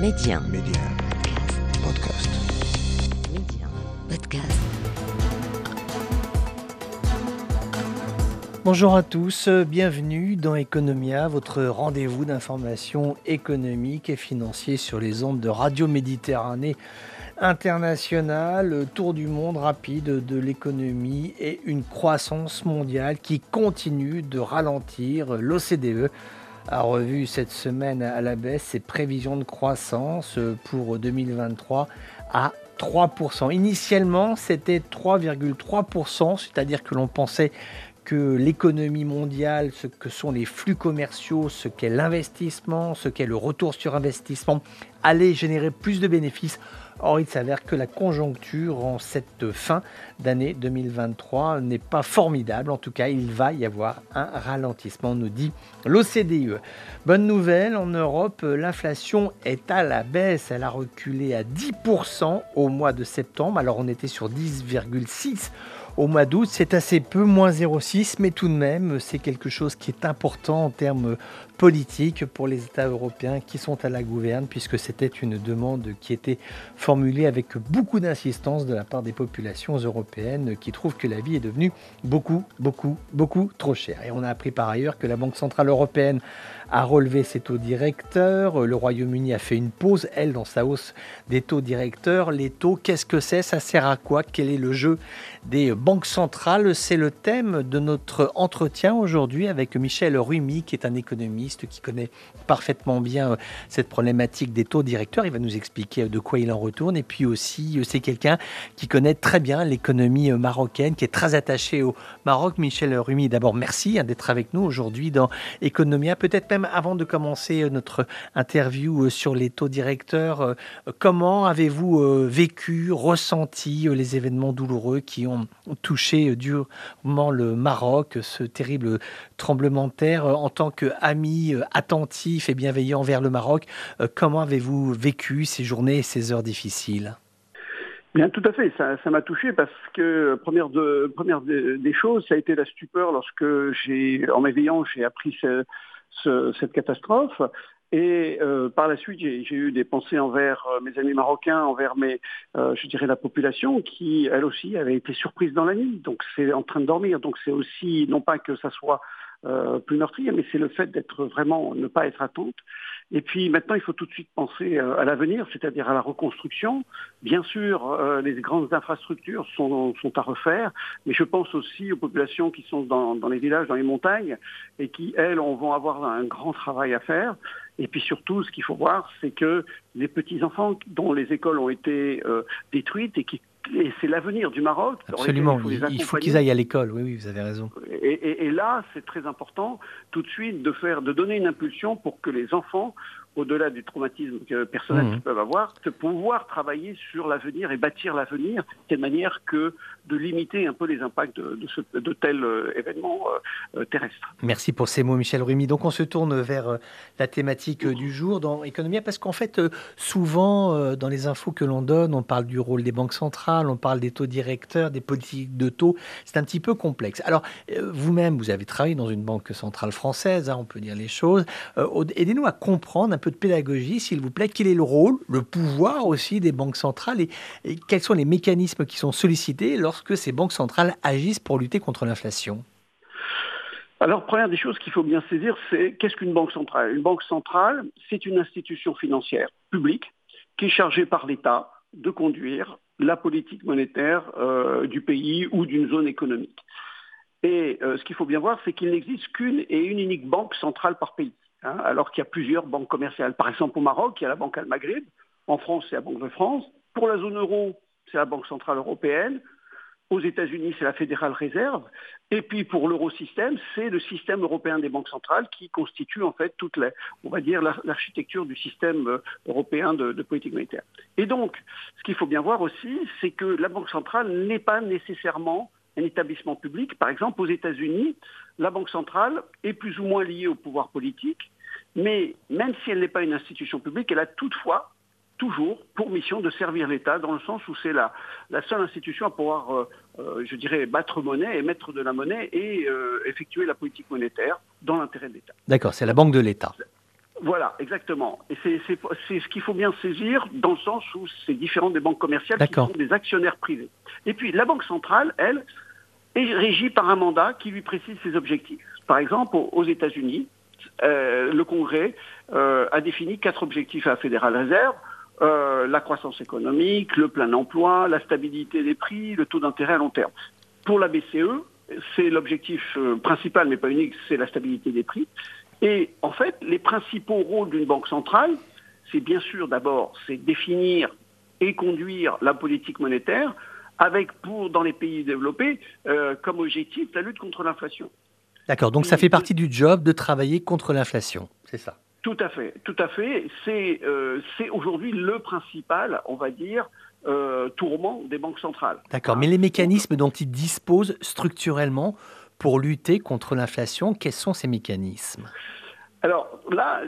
Média. Média. Podcast. Média. Podcast. Bonjour à tous, bienvenue dans Economia, votre rendez-vous d'information économique et financier sur les ondes de Radio Méditerranée internationale, tour du monde rapide de l'économie et une croissance mondiale qui continue de ralentir. L'OCDE a revu cette semaine à la baisse ses prévisions de croissance pour 2023 à 3%. Initialement, c'était 3,3%, c'est-à-dire que l'on pensait que l'économie mondiale, ce que sont les flux commerciaux, ce qu'est l'investissement, ce qu'est le retour sur investissement, allait générer plus de bénéfices. Or, il s'avère que la conjoncture en cette fin d'année 2023 n'est pas formidable. En tout cas, il va y avoir un ralentissement, nous dit l'OCDE. Bonne nouvelle, en Europe, l'inflation est à la baisse. Elle a reculé à 10% au mois de septembre. Alors, on était sur 10,6% au mois d'août. C'est assez peu, moins 0,6, mais tout de même, c'est quelque chose qui est important en termes politiques pour les États européens qui sont à la gouverne, puisque c'était une demande qui était formulée avec beaucoup d'insistance de la part des populations européennes qui trouvent que la vie est devenue beaucoup, beaucoup, beaucoup trop chère. Et on a appris par ailleurs que la Banque Centrale Européenne a relevé ses taux directeurs. Le Royaume-Uni a fait une pause, elle, dans sa hausse des taux directeurs. Les taux, qu'est-ce que c'est? Ça sert à quoi? Quel est le jeu des banques centrales? C'est le thème de notre entretien aujourd'hui avec Michel Rumi, qui est un économiste qui connaît parfaitement bien cette problématique des taux directeurs. Il va nous expliquer de quoi il en retourne. Et puis aussi, c'est quelqu'un qui connaît très bien l'économie marocaine, qui est très attaché au Maroc. Michel Rumi, d'abord, merci hein, d'être avec nous aujourd'hui dans Economia. Peut-être même avant de commencer euh, notre interview euh, sur les taux directeurs, euh, comment avez-vous vécu, ressenti les événements douloureux qui ont touché durement le Maroc, ce terrible tremblement de terre en tant qu'ami attentif et bienveillant vers le Maroc Comment avez-vous vécu ces journées et ces heures difficiles? Bien, tout à fait. Ça, m'a touché parce que première, de, première des choses, ça a été la stupeur lorsque j'ai, en m'éveillant, j'ai appris ce, cette catastrophe. Et euh, par la suite, j'ai eu des pensées envers euh, mes amis marocains, envers mes, euh, je dirais la population, qui elle aussi avait été surprise dans la nuit. Donc c'est en train de dormir. Donc c'est aussi non pas que ça soit plus meurtrier, mais c'est le fait d'être vraiment ne pas être attente. Et puis maintenant, il faut tout de suite penser à l'avenir, c'est-à-dire à la reconstruction. Bien sûr, les grandes infrastructures sont, à refaire, mais je pense aussi aux populations qui sont dans, les villages, dans les montagnes, et qui, elles, vont avoir un grand travail à faire. Et puis surtout, ce qu'il faut voir, c'est que les petits-enfants dont les écoles ont été euh, détruites et qui et c'est l'avenir du Maroc. Absolument, il faut qu'ils aillent à l'école, oui, oui, vous avez raison. Et, et là, c'est très important tout de suite de, faire, de donner une impulsion pour que les enfants au-delà du traumatisme personnel mmh. qu'ils peuvent avoir, de pouvoir travailler sur l'avenir et bâtir l'avenir de telle manière que de limiter un peu les impacts de, de, tels euh, événements euh, euh, terrestres. Merci pour ces mots, Michel Rumi. Donc on se tourne vers la thématique du jour dans Économia, parce qu'en fait, souvent, dans les infos que l'on donne, on parle du rôle des banques centrales, on parle des taux directeurs, des politiques de taux. C'est un petit peu complexe. Alors, vous-même, vous avez travaillé dans une banque centrale française, hein, on peut dire les choses. Aidez-nous à comprendre un peu de pédagogie, s'il vous plaît. Quel est le rôle, le pouvoir aussi des banques centrales et, quels sont les mécanismes qui sont sollicités lorsque ces banques centrales agissent pour lutter contre l'inflation? Alors, première des choses qu'il faut bien saisir, c'est qu'est-ce qu'une banque centrale? Une banque centrale, c'est une institution financière publique qui est chargée par l'État de conduire la politique monétaire euh, du pays ou d'une zone économique. Et euh, ce qu'il faut bien voir, c'est qu'il n'existe qu'une et une unique banque centrale par pays. Hein, alors qu'il y a plusieurs banques commerciales. Par exemple, au Maroc, il y a la Banque Al-Maghrib, en France, c'est la Banque de France, pour la zone euro, c'est la Banque Centrale Européenne, aux États-Unis, c'est la Fédérale Réserve, et puis pour l'eurosystème, c'est le système européen des banques centrales qui constitue en fait toute l'architecture du système euh, européen de, de politique monétaire. Et donc, ce qu'il faut bien voir aussi, c'est que la Banque centrale n'est pas nécessairement un établissement public. Par exemple, aux États-Unis, la Banque centrale est plus ou moins liée au pouvoir politique, mais même si elle n'est pas une institution publique, elle a toutefois toujours pour mission de servir l'État, dans le sens où c'est la, la seule institution à pouvoir, euh, euh, je dirais, battre monnaie, émettre de la monnaie et euh, effectuer la politique monétaire dans l'intérêt de l'État. D'accord, c'est la banque de l'État. Voilà, exactement. Et c'est ce qu'il faut bien saisir dans le sens où c'est différent des banques commerciales qui sont des actionnaires privés. Et puis la Banque centrale, elle, est régie par un mandat qui lui précise ses objectifs. Par exemple, aux États-Unis, euh, le Congrès euh, a défini quatre objectifs à la Fédérale Réserve. Euh, la croissance économique, le plein emploi, la stabilité des prix, le taux d'intérêt à long terme. Pour la BCE, c'est l'objectif principal, mais pas unique, c'est la stabilité des prix. Et en fait, les principaux rôles d'une banque centrale, c'est bien sûr d'abord, définir et conduire la politique monétaire, avec pour dans les pays développés comme objectif la lutte contre l'inflation. D'accord, donc ça fait partie du job de travailler contre l'inflation, c'est ça? Tout à fait, tout à fait. C'est euh, aujourd'hui le principal, on va dire, euh, tourment des banques centrales. D'accord, mais les mécanismes dont ils disposent structurellement pour lutter contre l'inflation, quels sont ces mécanismes? Alors là,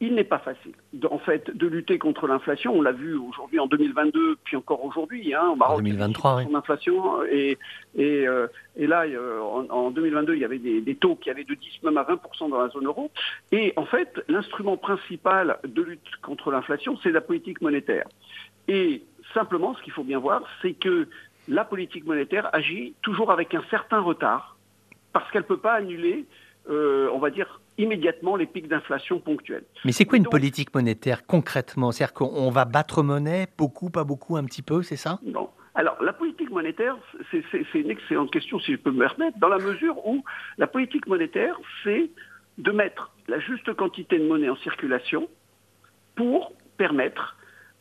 il n'est pas facile, en fait, de lutter contre l'inflation. On l'a vu aujourd'hui en 2022, puis encore aujourd'hui. Hein, en 2023, oui. L'inflation et et, euh, et là, euh, en, 2022, il y avait des, des, taux qui allaient de 10 même à 20 dans la zone euro. Et en fait, l'instrument principal de lutte contre l'inflation, c'est la politique monétaire. Et simplement, ce qu'il faut bien voir, c'est que la politique monétaire agit toujours avec un certain retard, parce qu'elle ne peut pas annuler, euh, on va dire, immédiatement les pics d'inflation ponctuels. Mais c'est quoi une politique monétaire concrètement? C'est-à-dire qu'on va battre monnaie, beaucoup, pas beaucoup, un petit peu, c'est ça? Non. Alors, la politique monétaire, c'est une excellente question, si je peux me permettre, dans la mesure où la politique monétaire, c'est de mettre la juste quantité de monnaie en circulation pour permettre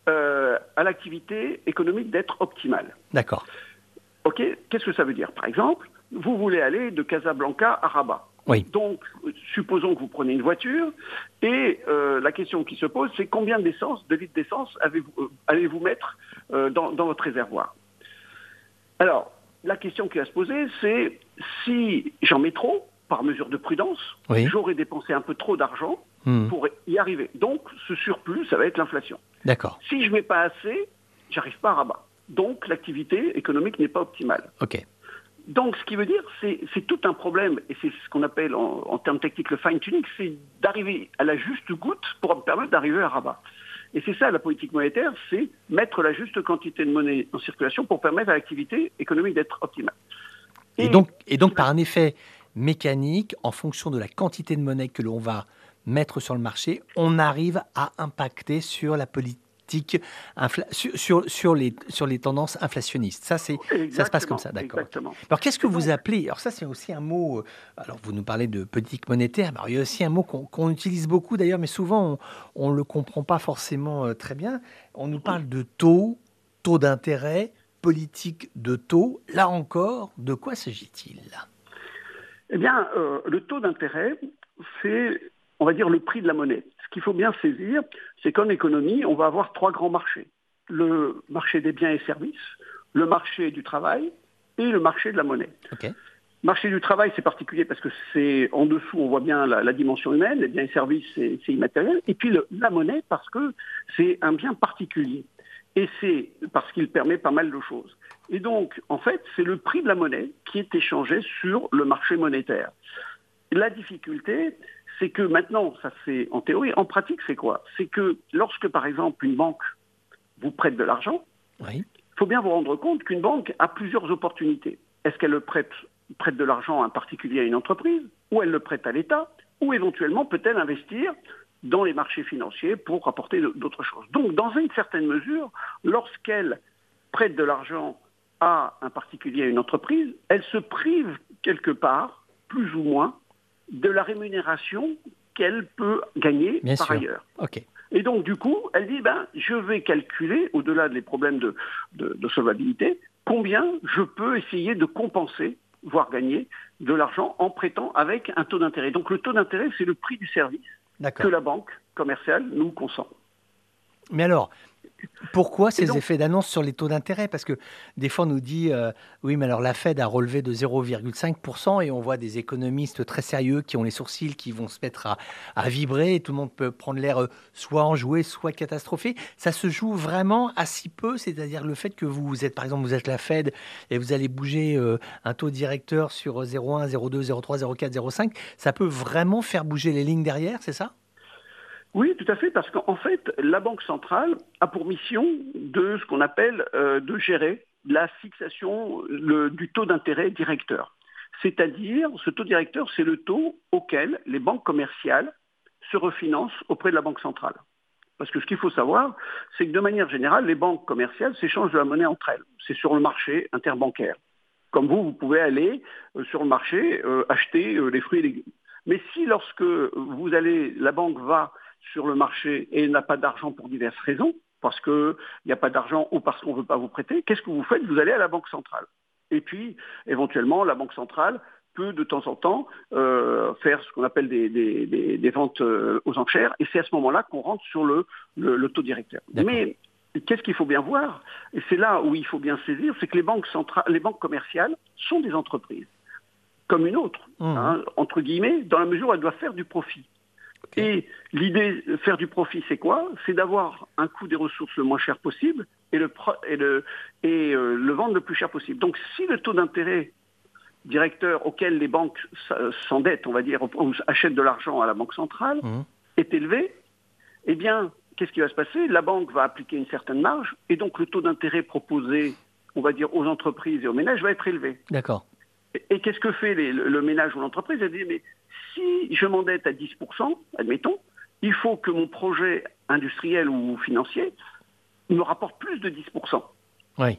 euh, à l'activité économique d'être optimale. D'accord. OK Qu'est-ce que ça veut dire? Par exemple, vous voulez aller de Casablanca à Rabat. Donc, supposons que vous prenez une voiture et euh, la question qui se pose, c'est combien d'essence, de litres d'essence euh, allez-vous mettre euh, dans, votre réservoir? Alors, la question qui va se poser, c'est si j'en mets trop, par mesure de prudence, j'aurais dépensé un peu trop d'argent hmm. pour y arriver. Donc, ce surplus, ça va être l'inflation. D'accord. Si je ne mets pas assez, j'arrive pas à rabat. Donc, l'activité économique n'est pas optimale. OK. Donc, ce qui veut dire, c'est tout un problème, et c'est ce qu'on appelle en, termes techniques le fine-tuning, c'est d'arriver à la juste goutte pour permettre d'arriver à rabat. Et c'est ça la politique monétaire, c'est mettre la juste quantité de monnaie en circulation pour permettre à l'activité économique d'être optimale. Et, donc, et donc, par un effet mécanique, en fonction de la quantité de monnaie que l'on va mettre sur le marché, on arrive à impacter sur la politique sur, sur, les, sur les tendances inflationnistes. Ça, c'est, ça se passe comme ça, d'accord. Alors, qu'est-ce que vous appelez Alors, ça, c'est aussi un mot. Euh, alors, vous nous parlez de politique monétaire, mais il y a aussi un mot qu'on, utilise beaucoup d'ailleurs, mais souvent, on ne le comprend pas forcément euh, très bien. On nous parle de taux, taux d'intérêt, politique de taux. Là encore, de quoi s'agit-il? Eh bien, euh, le taux d'intérêt, c'est, on va dire, le prix de la monnaie ce qu'il faut bien saisir, c'est qu'en économie, on va avoir trois grands marchés. Le marché des biens et services, le marché du travail et le marché de la monnaie. Okay. Marché du travail, c'est particulier parce que c'est en dessous, on voit bien la, dimension humaine, les biens et services, c'est immatériel. Et puis la monnaie, parce que c'est un bien particulier. Et c'est parce qu'il permet pas mal de choses. Et donc, en fait, c'est le prix de la monnaie qui est échangé sur le marché monétaire. La difficulté, c'est que maintenant, ça c'est en théorie, en pratique, c'est quoi? C'est que lorsque, par exemple, une banque vous prête de l'argent, il faut bien vous rendre compte qu'une banque a plusieurs opportunités. Est-ce qu'elle le prête, prête de l'argent à un particulier, à une entreprise, ou elle le prête à l'État, ou éventuellement peut-elle investir dans les marchés financiers pour apporter d'autres choses? Donc, dans une certaine mesure, lorsqu'elle prête de l'argent à un particulier, à une entreprise, elle se prive quelque part, plus ou moins, de la rémunération qu'elle peut gagner par ailleurs. Et donc, du coup, elle dit, ben, je vais calculer, au-delà des problèmes de, de, solvabilité, combien je peux essayer de compenser, voire gagner, de l'argent en prêtant avec un taux d'intérêt. Donc, le taux d'intérêt, c'est le prix du service que la banque commerciale nous consent. Mais alors, pourquoi ces effets d'annonce sur les taux d'intérêt? Parce que des fois, on nous dit euh, oui, mais alors la Fed a relevé de 0,5% et on voit des économistes très sérieux qui ont les sourcils qui vont se mettre à, vibrer et tout le monde peut prendre l'air euh, soit enjoué, soit catastrophé. Ça se joue vraiment à si peu, c'est-à-dire le fait que vous, êtes, par exemple, vous êtes la Fed et vous allez bouger euh, un taux directeur sur 0,1, 0,2, 0,3, 0,4, 0,5, ça peut vraiment faire bouger les lignes derrière, c'est ça? Oui, tout à fait, parce qu'en fait, la Banque centrale a pour mission de ce qu'on appelle euh, de gérer la fixation du taux d'intérêt directeur. C'est-à-dire, ce taux directeur, c'est le taux auquel les banques commerciales se refinancent auprès de la Banque centrale. Parce que ce qu'il faut savoir, c'est que de manière générale, les banques commerciales s'échangent de la monnaie entre elles. C'est sur le marché interbancaire. Comme vous, vous pouvez aller euh, sur le marché euh, acheter les fruits et légumes. Mais si lorsque vous allez, la banque va sur le marché et n'a pas d'argent pour diverses raisons, parce qu'il n'y a pas d'argent ou parce qu'on ne veut pas vous prêter, qu'est-ce que vous faites? Vous allez à la Banque centrale. Et puis, éventuellement, la Banque centrale peut de temps en temps euh, faire ce qu'on appelle des, ventes euh, aux enchères, et c'est à ce moment-là qu'on rentre sur le, taux directeur. Mais qu'est-ce qu'il faut bien voir? Et c'est là où il faut bien saisir, c'est que les banques, centrales, les banques commerciales sont des entreprises comme une autre, mmh. hein, entre guillemets, dans la mesure où elle doit faire du profit. Et l'idée de faire du profit, c'est quoi? C'est d'avoir un coût des ressources le moins cher possible et, le, et, le, et euh, le vendre le plus cher possible. Donc si le taux d'intérêt directeur auquel les banques s'endettent, on va dire, ou achètent de l'argent à la banque centrale, mmh. est élevé, eh bien, qu'est-ce qui va se passer? La banque va appliquer une certaine marge et donc le taux d'intérêt proposé, on va dire, aux entreprises et aux ménages va être élevé. D'accord. Et, qu'est-ce que fait le, ménage ou l'entreprise? Elle dit, mais si je m'endette à 10%, admettons, il faut que mon projet industriel ou financier me rapporte plus de 10%.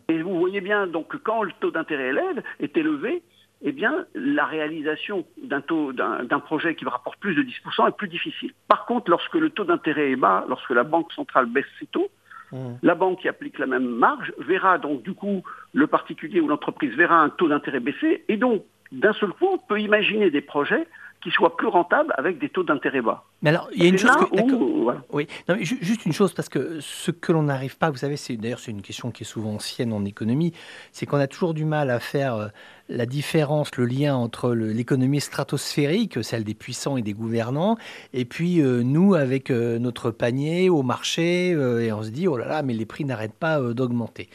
Et vous voyez bien, donc, quand le taux d'intérêt élève, est élevé, eh bien, la réalisation d'un taux d'un projet qui me rapporte plus de 10% est plus difficile. Par contre, lorsque le taux d'intérêt est bas, lorsque la banque centrale baisse ses taux, mmh. la banque qui applique la même marge verra donc du coup le particulier ou l'entreprise verra un taux d'intérêt baisser et donc d'un seul coup on peut imaginer des projets qui soit plus rentable avec des taux d'intérêt bas. Mais alors, il y a une chose. Oui, non, juste une chose, parce que ce que l'on n'arrive pas, vous savez, c'est d'ailleurs c'est une question qui est souvent ancienne en économie, c'est qu'on a toujours du mal à faire euh, la différence, le lien entre l'économie stratosphérique, celle des puissants et des gouvernants, et puis euh, nous avec euh, notre panier au marché, et on se dit oh là là, mais les prix n'arrêtent pas d'augmenter.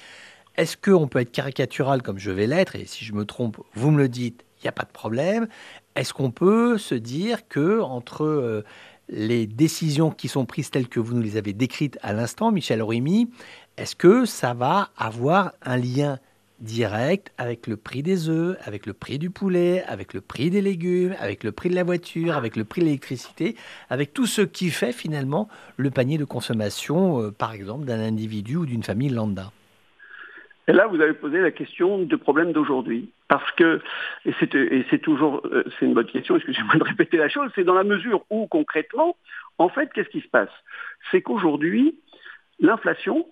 Est-ce qu'on peut être caricatural comme je vais l'être, et si je me trompe, vous me le dites, il n'y a pas de problème. Est-ce qu'on peut se dire que entre euh, les décisions qui sont prises telles que vous nous les avez décrites à l'instant, Michel Ruimi, est-ce que ça va avoir un lien direct avec le prix des œufs, avec le prix du poulet, avec le prix des légumes, avec le prix de la voiture, avec le prix de l'électricité, avec tout ce qui fait finalement le panier de consommation, euh, par exemple, d'un individu ou d'une famille lambda? Et là, vous avez posé la question du problème d'aujourd'hui. Parce que, et c'est toujours, euh, c'est une bonne question, excusez-moi de répéter la chose, c'est dans la mesure où concrètement, en fait, qu'est-ce qui se passe? C'est qu'aujourd'hui, l'inflation,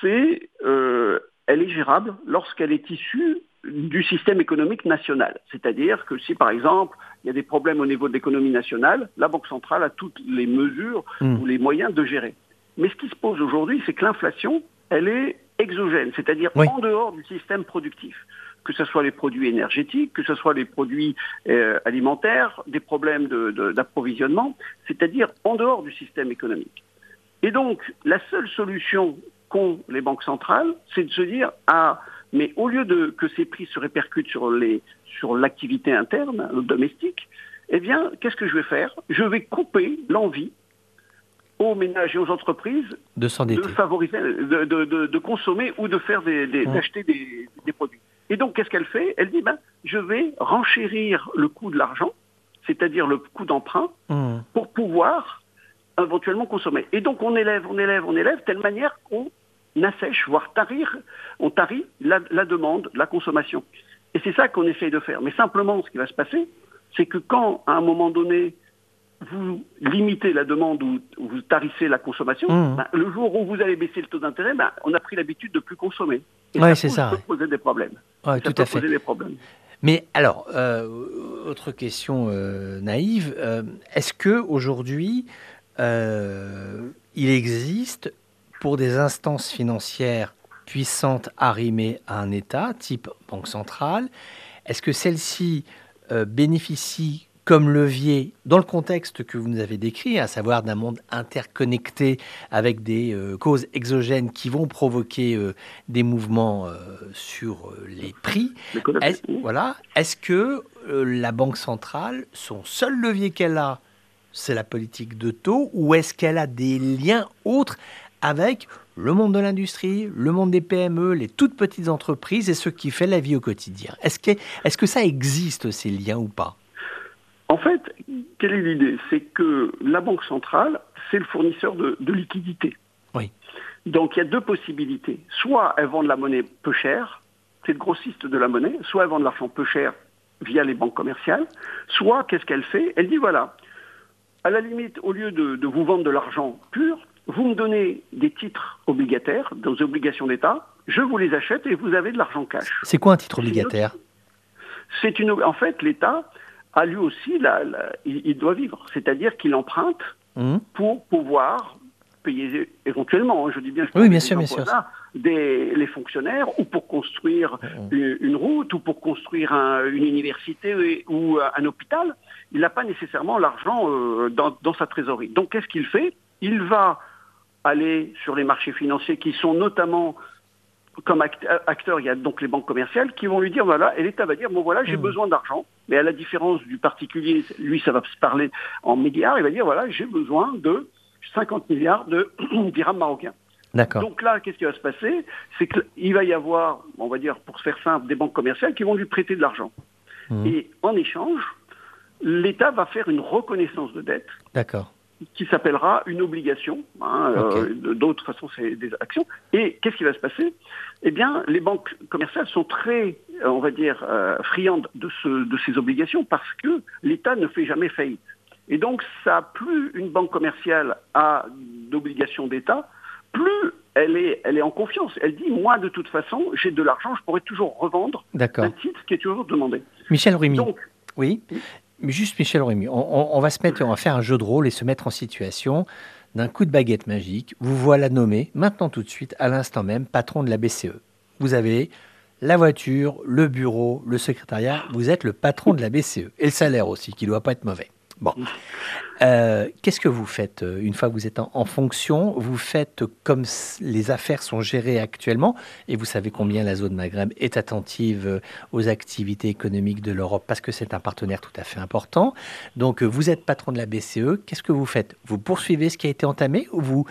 c'est, euh, elle est gérable lorsqu'elle est issue du système économique national. C'est-à-dire que si, par exemple, il y a des problèmes au niveau de l'économie nationale, la Banque centrale a toutes les mesures mmh. ou les moyens de gérer. Mais ce qui se pose aujourd'hui, c'est que l'inflation, elle est exogène, c'est-à-dire en dehors du système productif. Que ce soit les produits énergétiques, que ce soit les produits euh, alimentaires, des problèmes d'approvisionnement, c'est-à-dire en dehors du système économique. Et donc, la seule solution qu'ont les banques centrales, c'est de se dire, ah, mais au lieu de que ces prix se répercutent sur les sur l'activité interne, domestique, eh bien, qu'est-ce que je vais faire? Je vais couper l'envie aux ménages et aux entreprises de, favoriser, de, consommer ou de faire des, mmh. d'acheter des, produits. Et donc, qu'est-ce qu'elle fait? Elle dit, ben, je vais renchérir le coût de l'argent, c'est-à-dire le coût d'emprunt, mmh. pour pouvoir éventuellement consommer. Et donc, on élève, on élève, on élève, telle manière qu'on assèche, voire tarir, on tarit la, la demande, la consommation. Et c'est ça qu'on essaye de faire. Mais simplement, ce qui va se passer, c'est que quand, à un moment donné, vous limitez la demande ou vous tarissez la consommation, mmh. ben, le jour où vous allez baisser le taux d'intérêt, ben, on a pris l'habitude de plus consommer. Oui, c'est ça. Ça peut poser des problèmes. Ouais, tout à fait. Poser des problèmes. Mais alors, euh, autre question euh, naïve, euh, est-ce que aujourd'hui il existe pour des instances financières puissantes arrimées à un État, type banque centrale, est-ce que celles-ci bénéficient comme levier dans le contexte que vous nous avez décrit, à savoir d'un monde interconnecté avec des euh, causes exogènes qui vont provoquer euh, des mouvements euh, sur les prix. Est, voilà. Est-ce que la Banque centrale, son seul levier qu'elle a c'est la politique de taux ou est-ce qu'elle a des liens autres avec le monde de l'industrie, le monde des PME, les toutes petites entreprises et ce qui fait la vie au quotidien? Est-ce que, est que ça existe, ces liens ou pas? En fait, quelle est l'idée? C'est que la Banque centrale, c'est le fournisseur de, de liquidités. Oui. Donc il y a deux possibilités. Soit elle vend de la monnaie peu chère, c'est le grossiste de la monnaie, soit elle vend de l'argent peu cher via les banques commerciales, soit qu'est-ce qu'elle fait? Elle dit voilà, à la limite, au lieu de, vous vendre de l'argent pur, vous me donnez des titres obligataires, des obligations d'État, je vous les achète et vous avez de l'argent cash. C'est quoi un titre obligataire? C'est une, en fait, l'État a lui aussi, la, il, doit vivre, c'est-à-dire qu'il emprunte mmh. pour pouvoir payer éventuellement, hein, je dis bien, oui, bien sûr, bien sûr. Des, les fonctionnaires ou pour construire une, route ou pour construire une université ou un hôpital. Il n'a pas nécessairement l'argent euh, dans, dans, sa trésorerie. Donc qu'est-ce qu'il fait? Il va aller sur les marchés financiers qui sont notamment comme acteur, il y a donc les banques commerciales qui vont lui dire voilà, et l'État va dire bon voilà, j'ai mmh. besoin d'argent, mais à la différence du particulier, lui ça va se parler en milliards, il va dire voilà, j'ai besoin de 50 milliards de dirhams marocains. D'accord. Donc là, qu'est-ce qui va se passer? C'est qu'il va y avoir, on va dire, pour se faire simple, des banques commerciales qui vont lui prêter de l'argent. Mmh. Et en échange, l'État va faire une reconnaissance de dette. D'accord. Qui s'appellera une obligation. Hein, euh, D'autres façons, c'est des actions. Et qu'est-ce qui va se passer? Eh bien, les banques commerciales sont très, on va dire, euh, friandes de, ce, de ces obligations parce que l'État ne fait jamais faillite. Et donc, ça, plus une banque commerciale a d'obligations d'État, plus elle est, elle est en confiance. Elle dit, moi, de toute façon, j'ai de l'argent, je pourrais toujours revendre un titre qui est toujours demandé. Michel Rumi. oui. Juste Michel Rumi, on, va se mettre, on va faire un jeu de rôle et se mettre en situation d'un coup de baguette magique. Vous voilà nommé, maintenant tout de suite, à l'instant même, patron de la BCE. Vous avez la voiture, le bureau, le secrétariat, vous êtes le patron de la BCE. Et le salaire aussi, qui ne doit pas être mauvais. Bon. Euh, qu'est-ce que vous faites euh, une fois que vous êtes en, fonction? Vous faites comme les affaires sont gérées actuellement, et vous savez combien la zone Maghreb est attentive euh, aux activités économiques de l'Europe parce que c'est un partenaire tout à fait important. Donc vous êtes patron de la BCE. Qu'est-ce que vous faites? Vous poursuivez ce qui a été entamé ou vous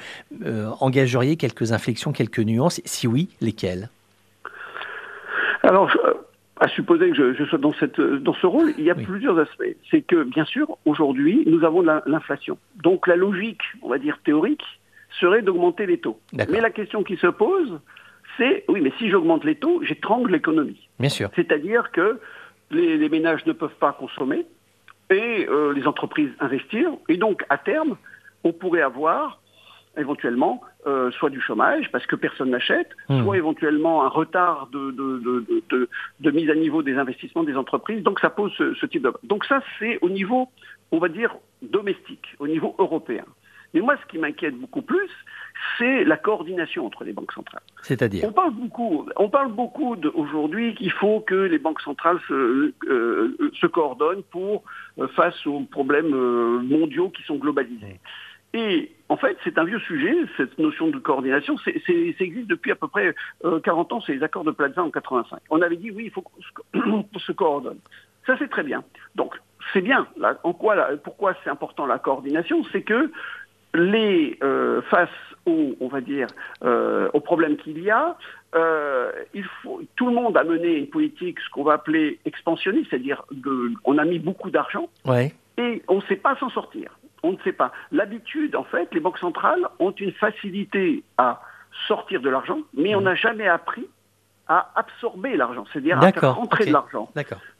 engageriez quelques inflexions, quelques nuances? Si oui, lesquelles? Alors, à supposer que je, sois dans, cette, dans ce rôle, il y a plusieurs aspects. C'est que, bien sûr, aujourd'hui, nous avons l'inflation. Donc la logique, on va dire théorique, serait d'augmenter les taux. Mais la question qui se pose, c'est, oui, mais si j'augmente les taux, j'étrangle l'économie. Bien sûr. C'est-à-dire que les, ménages ne peuvent pas consommer et euh, les entreprises investir. Et donc, à terme, on pourrait avoir éventuellement euh, soit du chômage parce que personne n'achète, hmm. soit éventuellement un retard de, de, mise à niveau des investissements des entreprises. Donc ça pose ce, type de... Donc ça c'est au niveau, on va dire, domestique, au niveau européen. Mais moi ce qui m'inquiète beaucoup plus, c'est la coordination entre les banques centrales. C'est-à-dire On parle beaucoup, on parle beaucoup aujourd'hui qu'il faut que les banques centrales se, euh, se coordonnent pour euh, face aux problèmes mondiaux qui sont globalisés. Et en fait, c'est un vieux sujet, cette notion de coordination. ça existe depuis à peu près 40 euh, ans, c'est les accords de Plaza en 85. On avait dit, oui, il faut qu'on se coordonne. Ça, c'est très bien. Donc, c'est bien. en quoi, pourquoi c'est important la coordination? C'est que les euh, face aux, on va dire, euh, aux problèmes qu'il y a, il faut, tout le monde a mené une politique, ce qu'on va appeler expansionniste, c'est-à-dire on a mis beaucoup d'argent et on ne sait pas s'en sortir on ne sait pas. L'habitude, en fait, les banques centrales ont une facilité à sortir de l'argent, mais on mmh. n'a jamais appris à absorber l'argent, c'est-à-dire à faire rentrer de l'argent.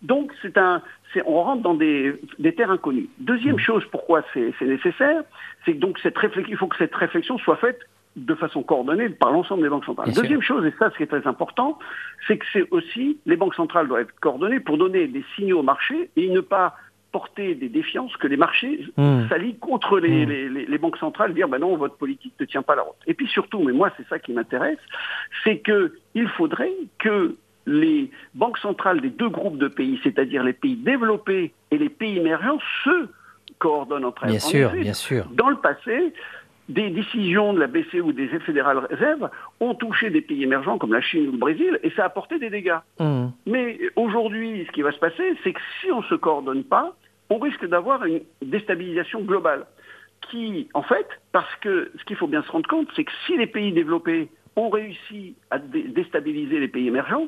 Donc c'est un, on rentre dans des, terres inconnues. Deuxième mmh. chose, pourquoi c'est nécessaire, c'est que donc cette réflexion, il faut que cette réflexion soit faite de façon coordonnée par l'ensemble des banques centrales. Deuxième chose, et ça ce qui est très important, c'est que c'est aussi les banques centrales doivent être coordonnées pour donner des signaux au marché et ne pas porter des défiances que les marchés mmh. s'allient contre mmh. les, les, banques centrales, dire ben non, votre politique ne tient pas la route. Et puis surtout, mais moi c'est ça qui m'intéresse, c'est qu'il faudrait que les banques centrales des deux groupes de pays, c'est-à-dire les pays développés et les pays émergents, se coordonnent entre elles. Bien sûr, bien sûr. Dans le passé, des décisions de la BCE ou des fédérales réserves ont touché des pays émergents comme la Chine ou le Brésil et ça a apporté des dégâts. Mmh. Mais aujourd'hui, ce qui va se passer, c'est que si on ne se coordonne pas, on risque d'avoir une déstabilisation globale qui, en fait, parce que ce qu'il faut bien se rendre compte, c'est que si les pays développés ont réussi à déstabiliser les pays émergents,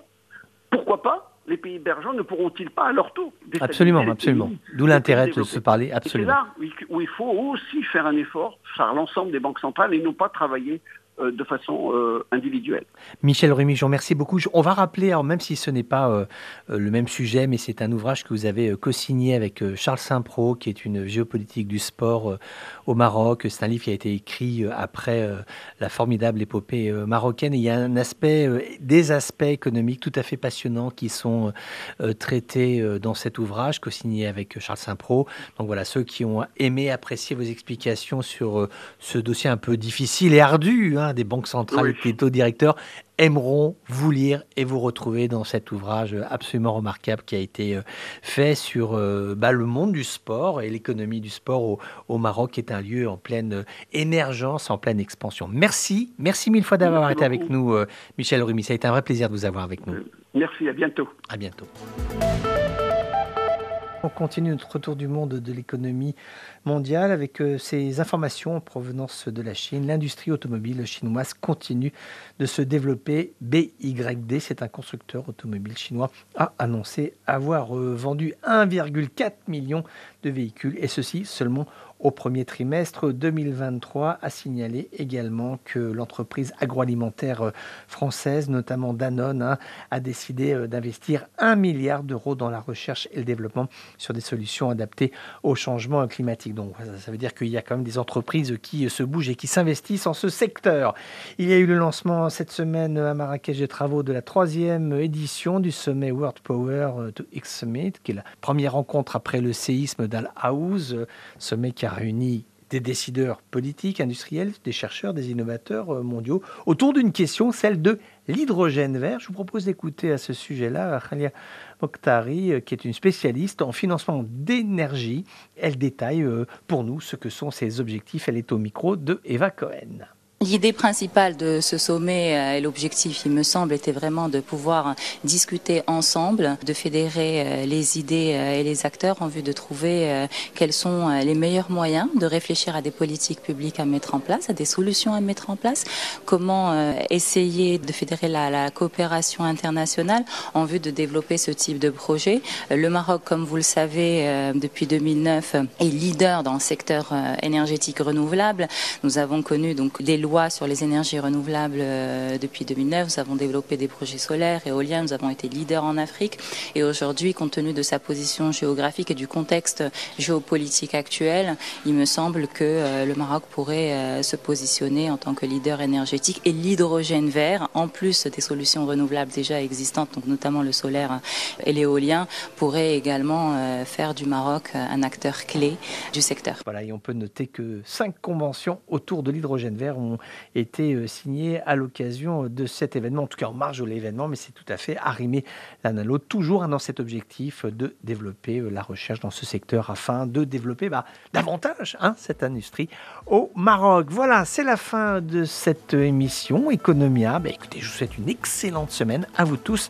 pourquoi pas les pays émergents ne pourront-ils pas à leur tour Absolument, absolument. D'où l'intérêt de se parler, absolument. C'est là où il faut aussi faire un effort faire l'ensemble des banques centrales et non pas travailler de façon euh, individuelle. Michel Rémy, je remercie beaucoup. On va rappeler, même si ce n'est pas euh, le même sujet, mais c'est un ouvrage que vous avez co-signé avec Charles Saint-Pro, qui est une géopolitique du sport au Maroc. C'est un livre qui a été écrit après la formidable épopée marocaine. il y a un aspect, des aspects économiques tout à fait passionnants qui sont traités dans cet ouvrage, co-signé avec Charles Saint-Pro. Donc voilà, ceux qui ont aimé, apprécier vos explications sur ce dossier un peu difficile et ardu, hein, des banques centrales, oui. les taux directeurs, aimeront vous lire et vous retrouver dans cet ouvrage absolument remarquable qui a été euh, fait sur euh, bah, le monde du sport et l'économie du sport au, Maroc, qui est un lieu en pleine euh, émergence, en pleine expansion. Merci, merci mille fois d'avoir été avec nous, Michel Rumi. Ça a été un vrai plaisir de vous avoir avec nous. Merci, à bientôt. À bientôt. On continue notre tour du monde de l'économie mondiale avec euh, ces informations en provenance de la Chine. L'industrie automobile chinoise continue de se développer. BYD, c'est un constructeur automobile chinois, a annoncé avoir euh, vendu 1,4 million de véhicules et ceci seulement au premier trimestre 2023 a signalé également que l'entreprise agroalimentaire euh, française, notamment Danone, hein, a décidé euh, d'investir un milliard d'euros dans la recherche et le développement sur des solutions adaptées au changement climatique. Donc ça veut dire qu'il y a quand même des entreprises qui se bougent et qui s'investissent en ce secteur. Il y a eu le lancement cette semaine à Marrakech des travaux de la troisième édition du sommet World Power to X Summit, qui est la première rencontre après le séisme d'Al Haouz, sommet qui a réuni des décideurs politiques, industriels, des chercheurs, des innovateurs euh, mondiaux autour d'une question, celle de l'hydrogène vert. Je vous propose d'écouter à ce sujet-là Khalia Mokhtari, euh, qui est une spécialiste en financement d'énergie. Elle détaille euh, pour nous ce que sont ses objectifs. Elle est au micro de Eva Cohen. L'idée principale de ce sommet euh, et l'objectif, il me semble, était vraiment de pouvoir discuter ensemble, de fédérer euh, les idées euh, et les acteurs en vue de trouver quels sont les meilleurs moyens de réfléchir à des politiques publiques à mettre en place, à des solutions à mettre en place, comment essayer de fédérer la, la coopération internationale en vue de développer ce type de projet. Le Maroc, comme vous le savez, depuis 2009 est leader dans le secteur énergétique renouvelable. Nous avons connu donc des loi sur les énergies renouvelables euh, depuis 2009. Nous avons développé des projets solaires, éoliens. Nous avons été leaders en Afrique. Et aujourd'hui, compte tenu de sa position géographique et du contexte géopolitique actuel, il me semble que euh, le Maroc pourrait euh, se positionner en tant que leader énergétique et l'hydrogène vert, en plus des solutions renouvelables déjà existantes, donc notamment le solaire et l'éolien, pourrait également faire du Maroc un acteur clé du secteur. Voilà, et on peut noter que cinq conventions autour de l'hydrogène vert ont été euh, signés à l'occasion de cet événement, en tout cas en marge de l'événement, mais c'est tout à fait arrimé l'un à l'autre, toujours dans cet objectif de développer euh, la recherche dans ce secteur afin de développer bah, davantage hein, cette industrie au Maroc. Voilà, c'est la fin de cette émission Economia. Bah, écoutez, je vous souhaite une excellente semaine à vous tous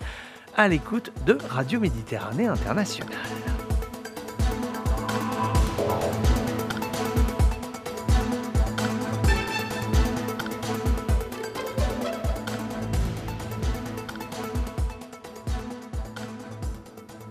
à l'écoute de Radio Méditerranée Internationale.